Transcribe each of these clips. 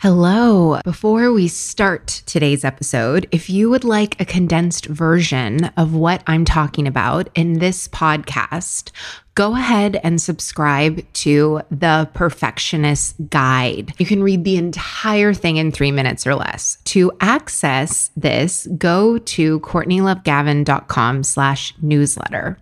Hello. Before we start today's episode, if you would like a condensed version of what I'm talking about in this podcast, go ahead and subscribe to the Perfectionist Guide. You can read the entire thing in three minutes or less. To access this, go to CourtneyLoveGavin.com slash newsletter.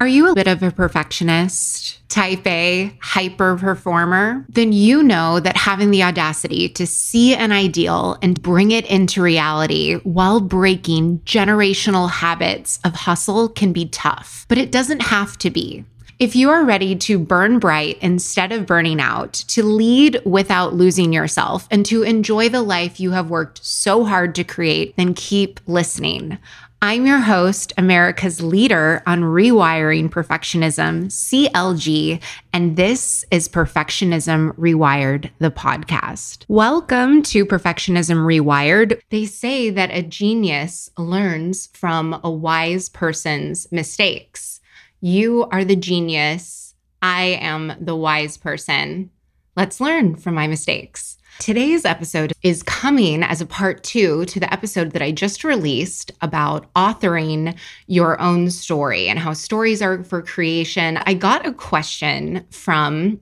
Are you a bit of a perfectionist, type A, hyper performer? Then you know that having the audacity to see an ideal and bring it into reality while breaking generational habits of hustle can be tough, but it doesn't have to be. If you are ready to burn bright instead of burning out, to lead without losing yourself, and to enjoy the life you have worked so hard to create, then keep listening. I'm your host, America's leader on rewiring perfectionism, CLG, and this is Perfectionism Rewired, the podcast. Welcome to Perfectionism Rewired. They say that a genius learns from a wise person's mistakes. You are the genius. I am the wise person. Let's learn from my mistakes. Today's episode is coming as a part two to the episode that I just released about authoring your own story and how stories are for creation. I got a question from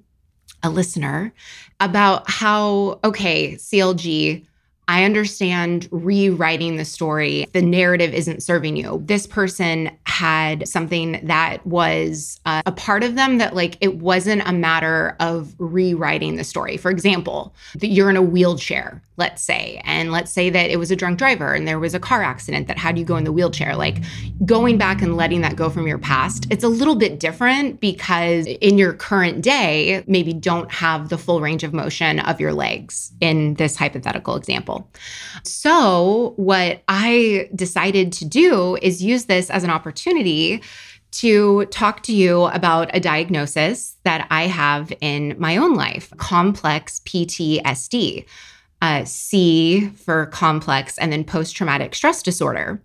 a listener about how, okay, CLG, I understand rewriting the story. The narrative isn't serving you. This person had something that was uh, a part of them that, like, it wasn't a matter of rewriting the story. For example, that you're in a wheelchair, let's say, and let's say that it was a drunk driver and there was a car accident that had you go in the wheelchair. Like, going back and letting that go from your past, it's a little bit different because in your current day, maybe don't have the full range of motion of your legs in this hypothetical example. So, what I decided to do is use this as an opportunity to talk to you about a diagnosis that I have in my own life complex PTSD. Uh, C for complex, and then post traumatic stress disorder.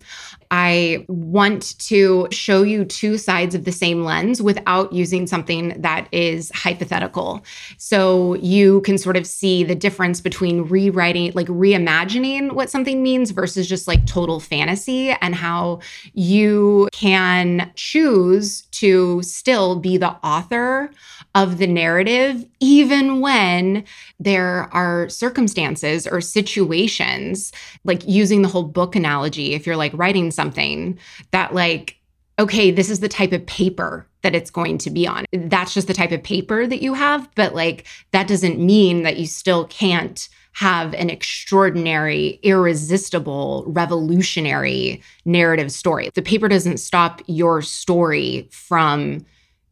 I want to show you two sides of the same lens without using something that is hypothetical. So you can sort of see the difference between rewriting, like reimagining what something means versus just like total fantasy, and how you can choose to still be the author of the narrative, even when there are circumstances or situations, like using the whole book analogy, if you're like writing something that, like, okay, this is the type of paper that it's going to be on. That's just the type of paper that you have. But like, that doesn't mean that you still can't have an extraordinary, irresistible, revolutionary narrative story. The paper doesn't stop your story from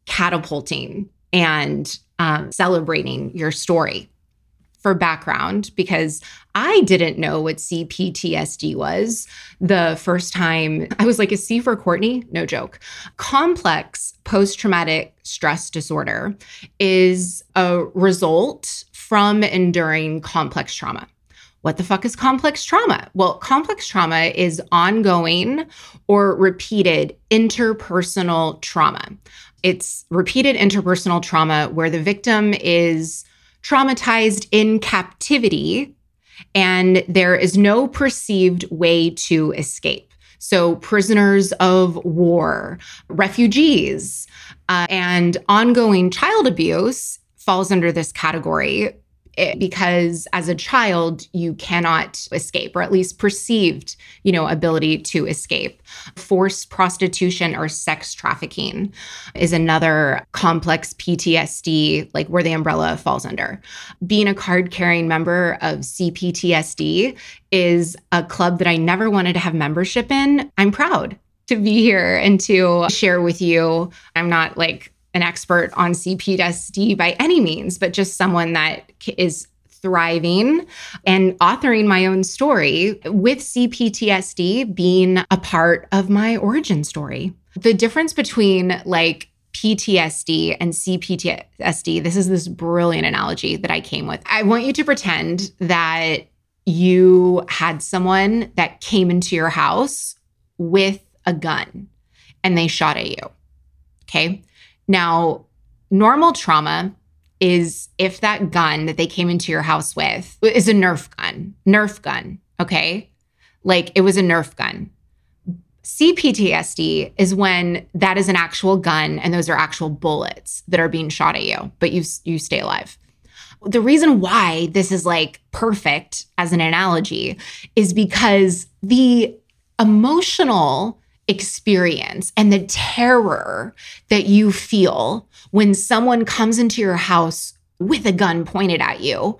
catapulting and um, celebrating your story for background because I didn't know what CPTSD was the first time. I was like, a C for Courtney? No joke. Complex post traumatic stress disorder is a result from enduring complex trauma. What the fuck is complex trauma? Well, complex trauma is ongoing or repeated interpersonal trauma. It's repeated interpersonal trauma where the victim is traumatized in captivity and there is no perceived way to escape. So, prisoners of war, refugees, uh, and ongoing child abuse falls under this category it, because as a child you cannot escape or at least perceived you know ability to escape. Forced prostitution or sex trafficking is another complex ptsd like where the umbrella falls under. Being a card carrying member of cptsd is a club that i never wanted to have membership in. I'm proud to be here and to share with you. I'm not like an expert on CPTSD by any means, but just someone that is thriving and authoring my own story with CPTSD being a part of my origin story. The difference between like PTSD and CPTSD, this is this brilliant analogy that I came with. I want you to pretend that you had someone that came into your house with a gun and they shot at you. Okay. Now, normal trauma is if that gun that they came into your house with is a Nerf gun, Nerf gun, okay? Like it was a Nerf gun. CPTSD is when that is an actual gun and those are actual bullets that are being shot at you, but you you stay alive. The reason why this is like perfect as an analogy is because the emotional experience and the terror that you feel when someone comes into your house with a gun pointed at you,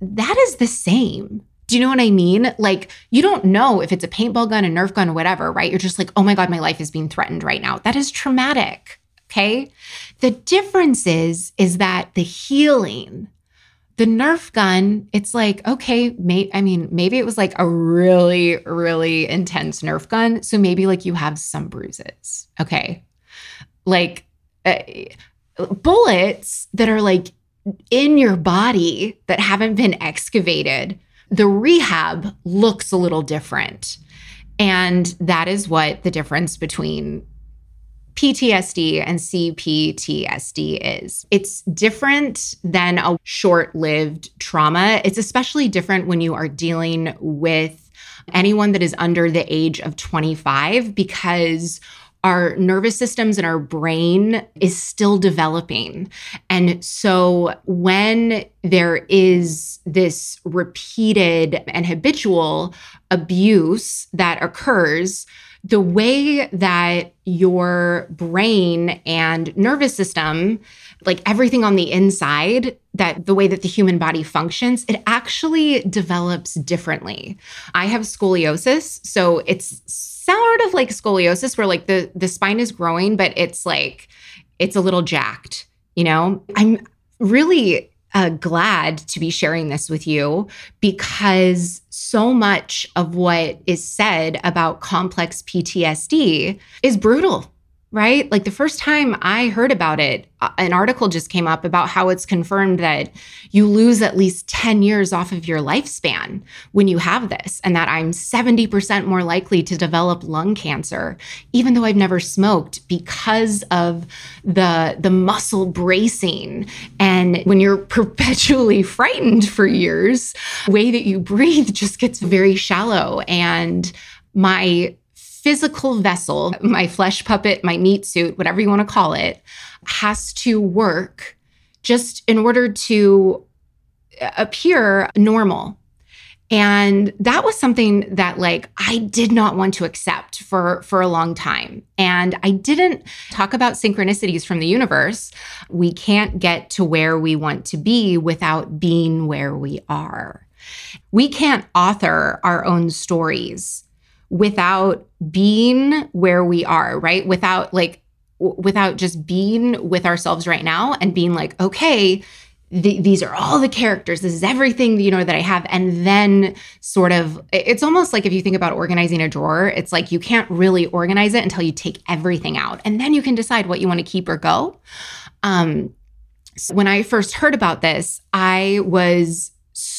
that is the same. Do you know what I mean? Like, you don't know if it's a paintball gun, a Nerf gun, or whatever, right? You're just like, oh my God, my life is being threatened right now. That is traumatic. Okay. The difference is, is that the healing the Nerf gun, it's like, okay, may, I mean, maybe it was like a really, really intense Nerf gun. So maybe like you have some bruises. Okay. Like uh, bullets that are like in your body that haven't been excavated, the rehab looks a little different. And that is what the difference between PTSD and CPTSD is. It's different than a short lived trauma. It's especially different when you are dealing with anyone that is under the age of 25 because our nervous systems and our brain is still developing. And so when there is this repeated and habitual abuse that occurs, the way that your brain and nervous system, like everything on the inside, that the way that the human body functions, it actually develops differently. I have scoliosis, so it's sort of like scoliosis where like the the spine is growing, but it's like it's a little jacked, you know? I'm really uh, glad to be sharing this with you because so much of what is said about complex PTSD is brutal right? Like the first time I heard about it, uh, an article just came up about how it's confirmed that you lose at least 10 years off of your lifespan when you have this, and that I'm 70% more likely to develop lung cancer, even though I've never smoked, because of the, the muscle bracing. And when you're perpetually frightened for years, the way that you breathe just gets very shallow. And my physical vessel, my flesh puppet, my meat suit, whatever you want to call it, has to work just in order to uh, appear normal. And that was something that like I did not want to accept for for a long time. And I didn't talk about synchronicities from the universe. We can't get to where we want to be without being where we are. We can't author our own stories without being where we are, right? Without like, w- without just being with ourselves right now and being like, okay, th- these are all the characters. This is everything, you know, that I have. And then sort of, it's almost like if you think about organizing a drawer, it's like you can't really organize it until you take everything out. And then you can decide what you want to keep or go. Um, so when I first heard about this, I was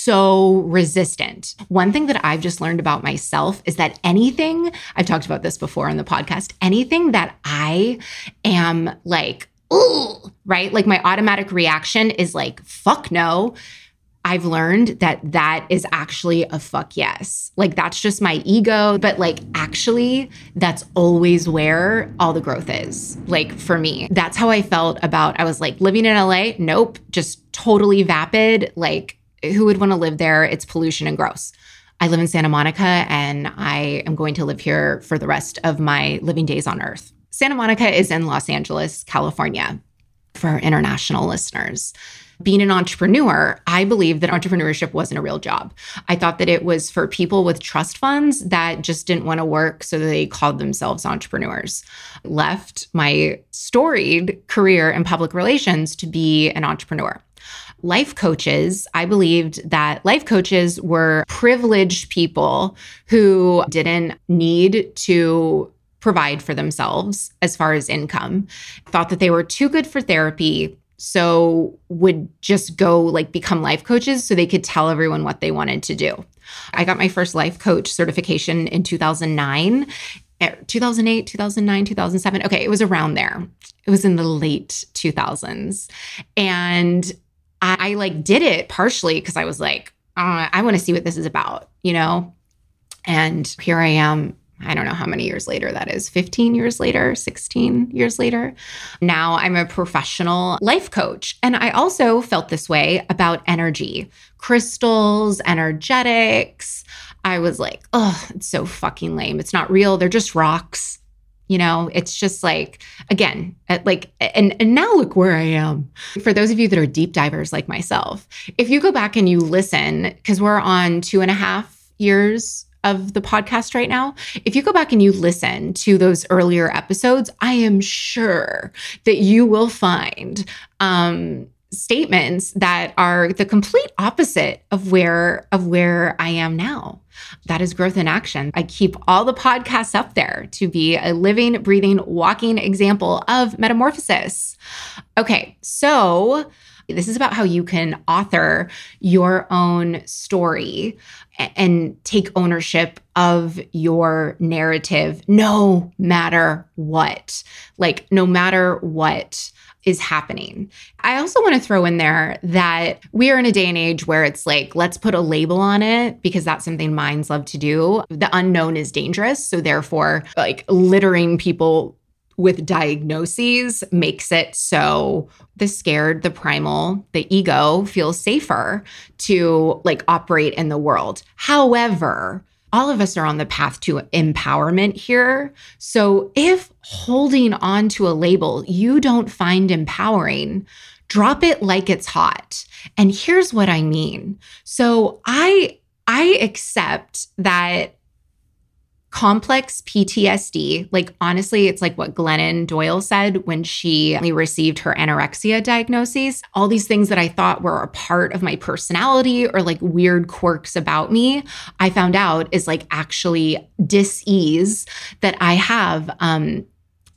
so resistant. One thing that I've just learned about myself is that anything, I've talked about this before on the podcast, anything that I am like, right? Like my automatic reaction is like, fuck no. I've learned that that is actually a fuck yes. Like that's just my ego, but like actually that's always where all the growth is. Like for me, that's how I felt about I was like living in LA, nope, just totally vapid, like who would want to live there? It's pollution and gross. I live in Santa Monica and I am going to live here for the rest of my living days on earth. Santa Monica is in Los Angeles, California, for international listeners. Being an entrepreneur, I believed that entrepreneurship wasn't a real job. I thought that it was for people with trust funds that just didn't want to work, so they called themselves entrepreneurs. Left my storied career in public relations to be an entrepreneur life coaches, I believed that life coaches were privileged people who didn't need to provide for themselves as far as income, thought that they were too good for therapy. So would just go like become life coaches so they could tell everyone what they wanted to do. I got my first life coach certification in 2009 eh, 2008, 2009, 2007. Okay, it was around there. It was in the late 2000s. And I, I like did it partially because I was like, uh, I want to see what this is about, you know? And here I am I don't know how many years later that is 15 years later, 16 years later. Now I'm a professional life coach. And I also felt this way about energy, crystals, energetics. I was like, oh, it's so fucking lame. It's not real. They're just rocks. You know, it's just like, again, like, and, and now look where I am. For those of you that are deep divers like myself, if you go back and you listen, because we're on two and a half years of the podcast right now, if you go back and you listen to those earlier episodes, I am sure that you will find um, statements that are the complete opposite of where of where I am now. That is growth in action. I keep all the podcasts up there to be a living, breathing, walking example of metamorphosis. Okay, so this is about how you can author your own story and take ownership of your narrative no matter what. Like, no matter what is happening. I also want to throw in there that we are in a day and age where it's like, let's put a label on it because that's something minds love to do. The unknown is dangerous. So, therefore, like littering people with diagnoses makes it so the scared, the primal, the ego feels safer to like operate in the world. However, all of us are on the path to empowerment here. So if holding on to a label you don't find empowering, drop it like it's hot. And here's what I mean. So I I accept that complex PTSD, like honestly, it's like what Glennon Doyle said when she received her anorexia diagnosis. All these things that I thought were a part of my personality or like weird quirks about me, I found out is like actually dis-ease that I have. Um,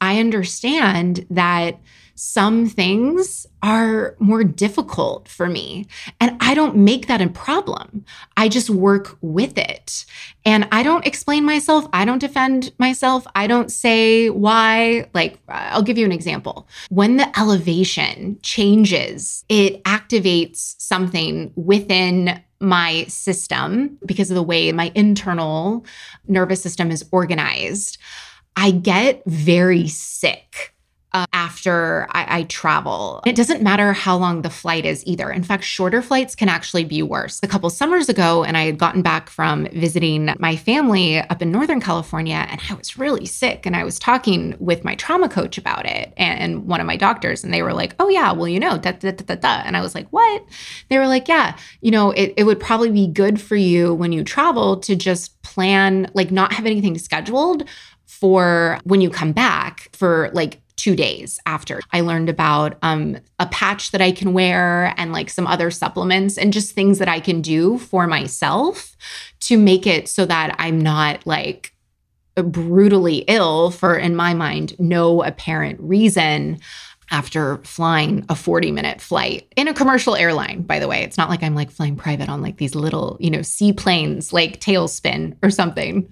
I understand that some things are more difficult for me. And I don't make that a problem. I just work with it. And I don't explain myself. I don't defend myself. I don't say why. Like, I'll give you an example. When the elevation changes, it activates something within my system because of the way my internal nervous system is organized. I get very sick uh, after I, I, travel. It doesn't matter how long the flight is either. In fact, shorter flights can actually be worse. A couple summers ago, and I had gotten back from visiting my family up in Northern California, and I was really sick. And I was talking with my trauma coach about it and, one of my doctors, and they were like, Oh, yeah, well, you know, da, da, da, da, da. And I was like, What? They were like, Yeah, you know, it, it would probably be good for you when you travel to just plan, like, not have anything scheduled for when you come back for like two days after. I learned about um, a patch that I can wear and like some other supplements and just things that I can do for myself to make it so that I'm not like brutally ill for, in my mind, no apparent reason after flying a 40 minute flight in a commercial airline by the way it's not like i'm like flying private on like these little you know seaplanes like tailspin or something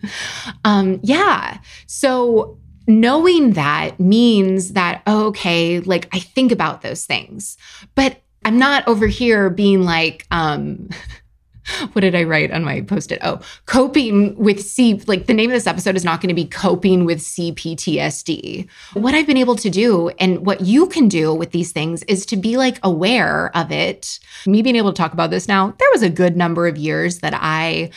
um yeah so knowing that means that, oh, okay, like I think about those things, but I'm not over here being like, um, what did I write on my post it? Oh, coping with C, like the name of this episode is not going to be coping with CPTSD. What I've been able to do and what you can do with these things is to be like aware of it. Me being able to talk about this now, there was a good number of years that I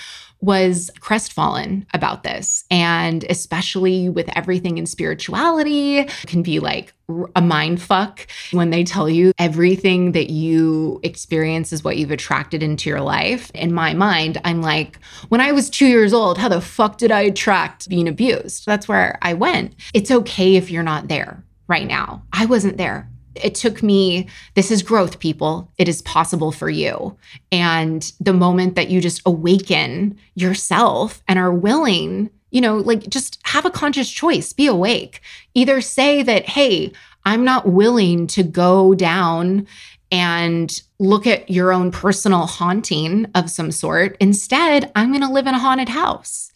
was crestfallen about this. And especially with everything in spirituality, can be like a mind fuck when they tell you everything that you experience is what you've attracted into your life. In my mind, I'm like, when I was two years old, how the fuck did I attract being abused? That's where I went. It's okay if you're not there right now. I wasn't there it took me this is growth people it is possible for you and the moment that you just awaken yourself and are willing you know like just have a conscious choice be awake either say that hey i'm not willing to go down and look at your own personal haunting of some sort instead i'm going to live in a haunted house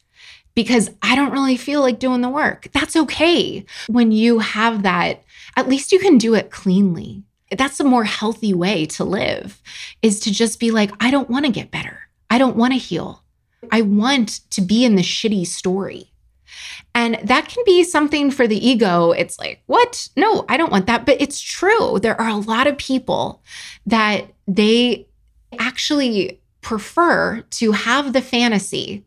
because I don't really feel like doing the work. That's okay. When you have that, at least you can do it cleanly. That's a more healthy way to live is to just be like, I don't want to get better. I don't want to heal. I want to be in the shitty story. And that can be something for the ego. It's like, what? No, I don't want that. But it's true. There are a lot of people that they actually prefer to have the fantasy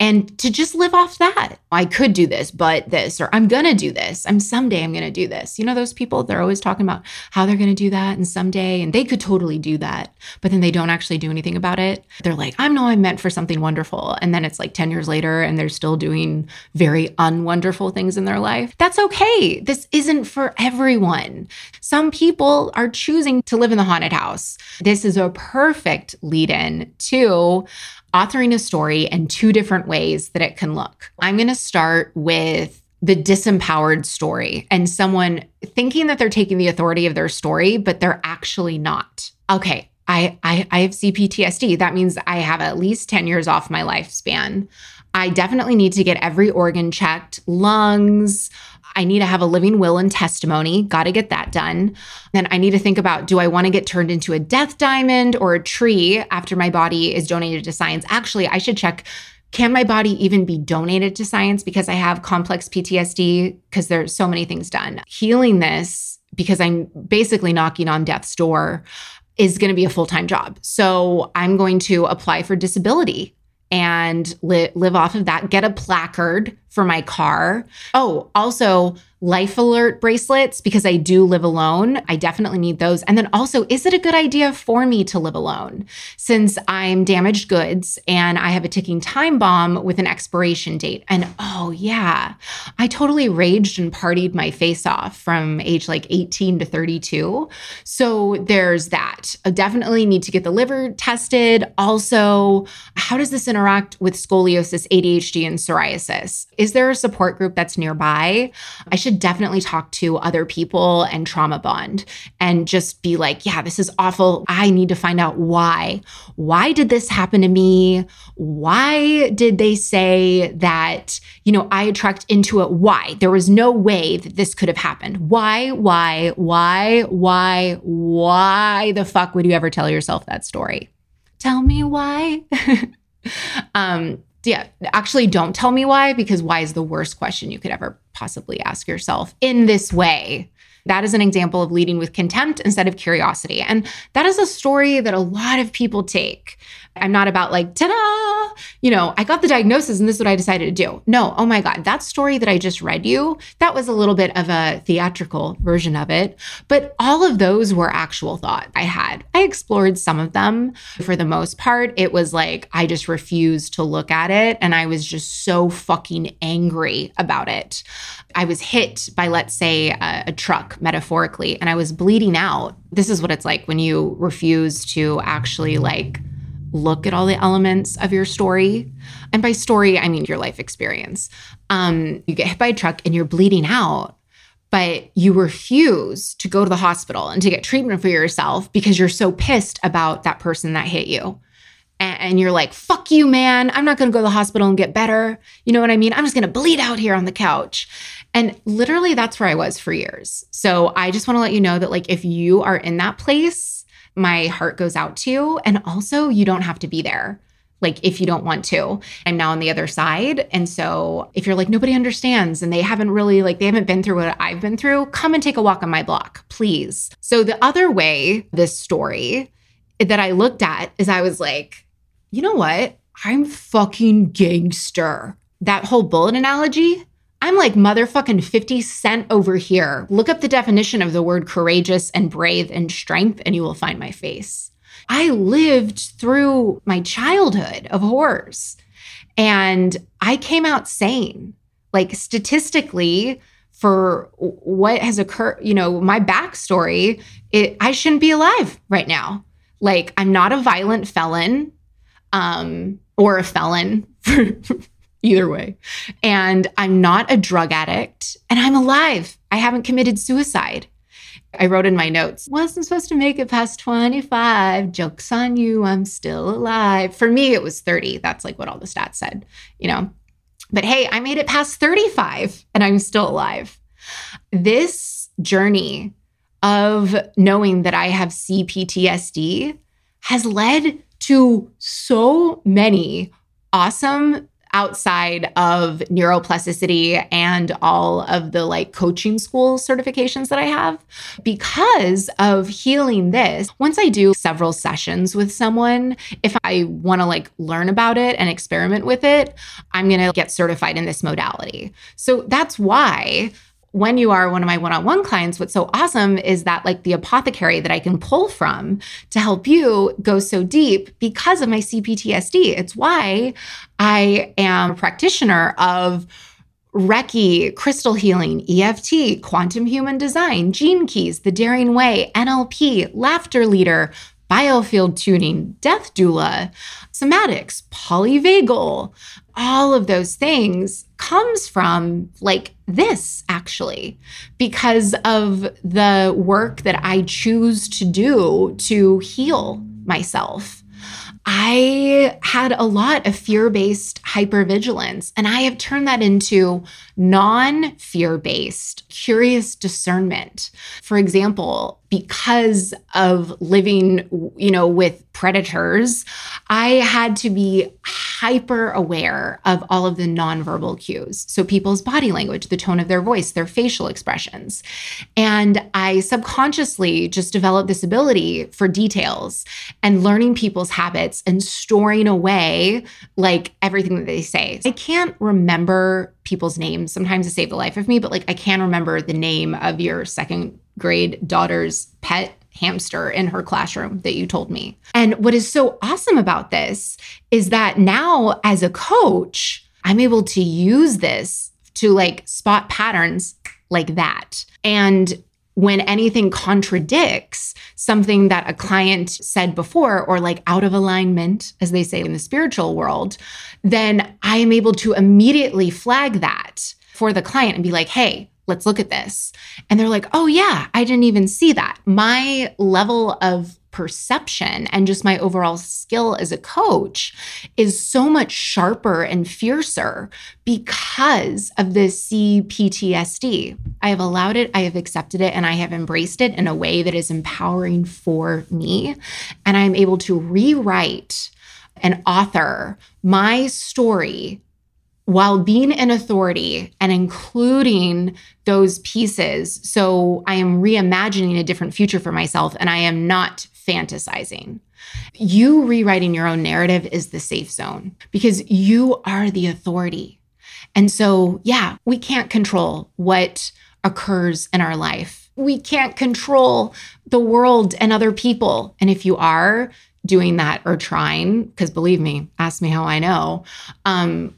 and to just live off that. I could do this, but this, or I'm going to do this. I'm someday I'm going to do this. You know, those people, they're always talking about how they're going to do that and someday, and they could totally do that, but then they don't actually do anything about it. They're like, I know I'm meant for something wonderful. And then it's like 10 years later and they're still doing very unwonderful things in their life. That's okay. This isn't for everyone. Some people are choosing to live in the haunted house. This is a perfect lead in to authoring a story in two different ways that it can look. I'm going to start with the disempowered story and someone thinking that they're taking the authority of their story, but they're actually not. Okay, I, I, I have CPTSD. That means I have at least 10 years off my lifespan. I definitely need to get every organ checked lungs, I need to have a living will and testimony. Got to get that done. Then I need to think about do I want to get turned into a death diamond or a tree after my body is donated to science? Actually, I should check can my body even be donated to science because I have complex PTSD? Because there's so many things done. Healing this because I'm basically knocking on death's door is going to be a full time job. So I'm going to apply for disability and li- live off of that, get a placard for my car. Oh, also life alert bracelets because I do live alone. I definitely need those. And then also, is it a good idea for me to live alone since I'm damaged goods and I have a ticking time bomb with an expiration date? And oh, yeah, I totally raged and partied my face off from age like 18 to 32. So there's that. I definitely need to get the liver tested. Also, how does this interact with scoliosis, ADHD, and psoriasis? Is there a support group that's nearby? I should definitely talk to other people and trauma bond and just be like, yeah, this is awful. I need to find out why. Why did this happen to me? Why did they say that, you know, I attract into it? Why? There was no way that this could have happened. Why, why, why, why, why the fuck would you ever tell yourself that story? Tell me why. um, yeah, actually don't tell me why, because why is the worst question you could ever possibly ask yourself in this way. That is an example of leading with contempt instead of curiosity. And that is a story that a lot of people take. I'm not about like, ta da, you know, I got the diagnosis and this is what I decided to do. No, oh my God, that story that I just read you, that was a little bit of a theatrical version of it. But all of those were actual thought I had. I explored some of them. For the most part, it was like I just refused to look at it. And I was just so fucking angry about it. I was hit by, let's say, a, a truck metaphorically, and I was bleeding out. This is what it's like when you refuse to actually like look at all the elements of your story. And by story, I mean your life experience. Um, you get hit by a truck and you're bleeding out, but you refuse to go to the hospital and to get treatment for yourself because you're so pissed about that person that hit you. And, you're like, fuck you, man. I'm not going to go to the hospital and get better. You know what I mean? I'm just going to bleed out here on the couch. And literally, that's where I was for years. So I just want to let you know that, like, if you are in that place, my heart goes out to. You. And also, you don't have to be there like if you don't want to. I'm now on the other side. And so if you're like, nobody understands and they haven't really, like, they haven't been through what I've been through, come and take a walk on my block, please. So the other way, this story that I looked at is I was like, you know what? I'm fucking gangster. That whole bullet analogy, I'm like motherfucking 50 Cent over here. Look up the definition of the word courageous and brave and strength, and you will find my face. I lived through my childhood of horrors and I came out sane. Like statistically, for what has occurred, you know, my backstory, it, I shouldn't be alive right now. Like, I'm not a violent felon um, or a felon either way. And I'm not a drug addict and I'm alive. I haven't committed suicide. I wrote in my notes, wasn't supposed to make it past 25. Joke's on you. I'm still alive. For me, it was 30. That's like what all the stats said, you know? But hey, I made it past 35 and I'm still alive. This journey of knowing that I have CPTSD has led to so many awesome outside of neuroplasticity and all of the like coaching school certifications that I have because of healing this. Once I do several sessions with someone, if I want to like learn about it and experiment with it, I'm going to get certified in this modality. So that's why when you are one of my one-on-one clients what's so awesome is that like the apothecary that i can pull from to help you go so deep because of my cptsd it's why i am a practitioner of Reiki, crystal healing, EFT, quantum human design, gene keys, the daring way, NLP, laughter leader, biofield tuning, death doula, somatics, polyvagal, all of those things comes from like this actually because of the work that I choose to do to heal myself. I had a lot of fear based hypervigilance, and I have turned that into non fear based, curious discernment. For example, because of living, you know, with predators, I had to be hyper aware of all of the nonverbal cues. So people's body language, the tone of their voice, their facial expressions. And I subconsciously just developed this ability for details and learning people's habits and storing away like everything that they say. I can't remember people's names sometimes to save the life of me, but like I can remember the name of your second grade daughter's pet hamster in her classroom that you told me. And what is so awesome about this is that now as a coach, I'm able to use this to like spot patterns like that. And when anything contradicts something that a client said before or like out of alignment, as they say in the spiritual world, then I am able to immediately flag that for the client and be like, hey, let's look at this. And they're like, oh, yeah, I didn't even see that. My level of perception and just my overall skill as a coach is so much sharper and fiercer because of this CPTSD. I have allowed it, I have accepted it, and I have embraced it in a way that is empowering for me. And I'm able to rewrite and author my story while being an authority and including those pieces. So I am reimagining a different future for myself and I am not fantasizing. You rewriting your own narrative is the safe zone because you are the authority. And so, yeah, we can't control what occurs in our life. We can't control the world and other people. And if you are doing that or trying, because believe me, ask me how I know, um,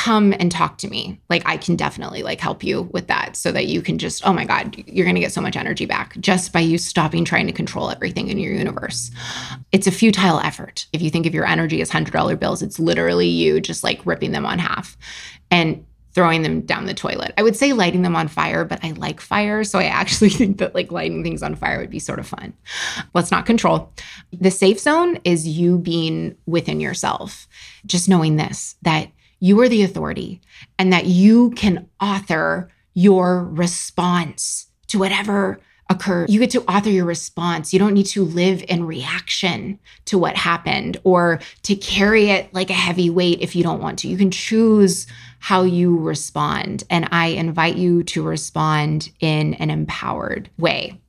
come and talk to me. Like i can definitely like help you with that so that you can just oh my god you're going to get so much energy back just by you stopping trying to control everything in your universe. It's a futile effort. If you think of your energy as $100 bills it's literally you just like ripping them on half and throwing them down the toilet. I would say lighting them on fire but i like fire so i actually think that like lighting things on fire would be sort of fun. Let's not control. The safe zone is you being within yourself. Just knowing this that you are the authority and that you can author your response to whatever occurs. You get to author your response. You don't need to live in reaction to what happened or to carry it like a heavy weight if you don't want to. You can choose how you respond. And I invite you to respond in an empowered way.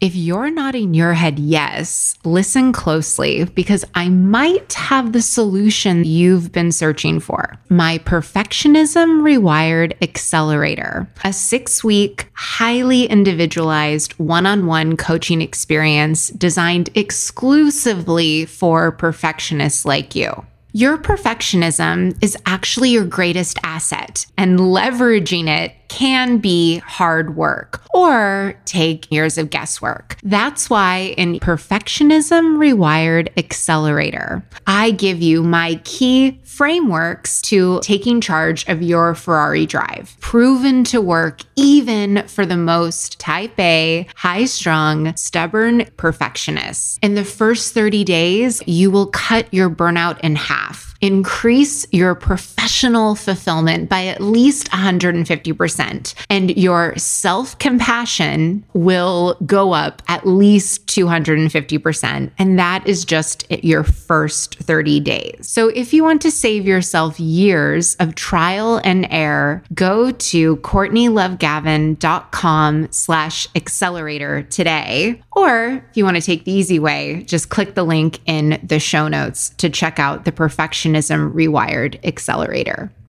If you're nodding your head yes, listen closely because I might have the solution you've been searching for. My Perfectionism Rewired Accelerator, a six week, highly individualized one on one coaching experience designed exclusively for perfectionists like you. Your perfectionism is actually your greatest asset, and leveraging it can be hard work or take years of guesswork. That's why in Perfectionism Rewired Accelerator, I give you my key frameworks to taking charge of your Ferrari drive, proven to work even for the most type A, high strung, stubborn perfectionists. In the first 30 days, you will cut your burnout in half increase your professional fulfillment by at least 150%, and your self compassion will go up at least 250%. And that is just your first 30 days. So if you want to save yourself years of trial and error, go to CourtneyLoveGavin.com slash accelerator today. Or if you want to take the easy way, just click the link in the show notes to check out the Perfectionism Rewired Accelerator.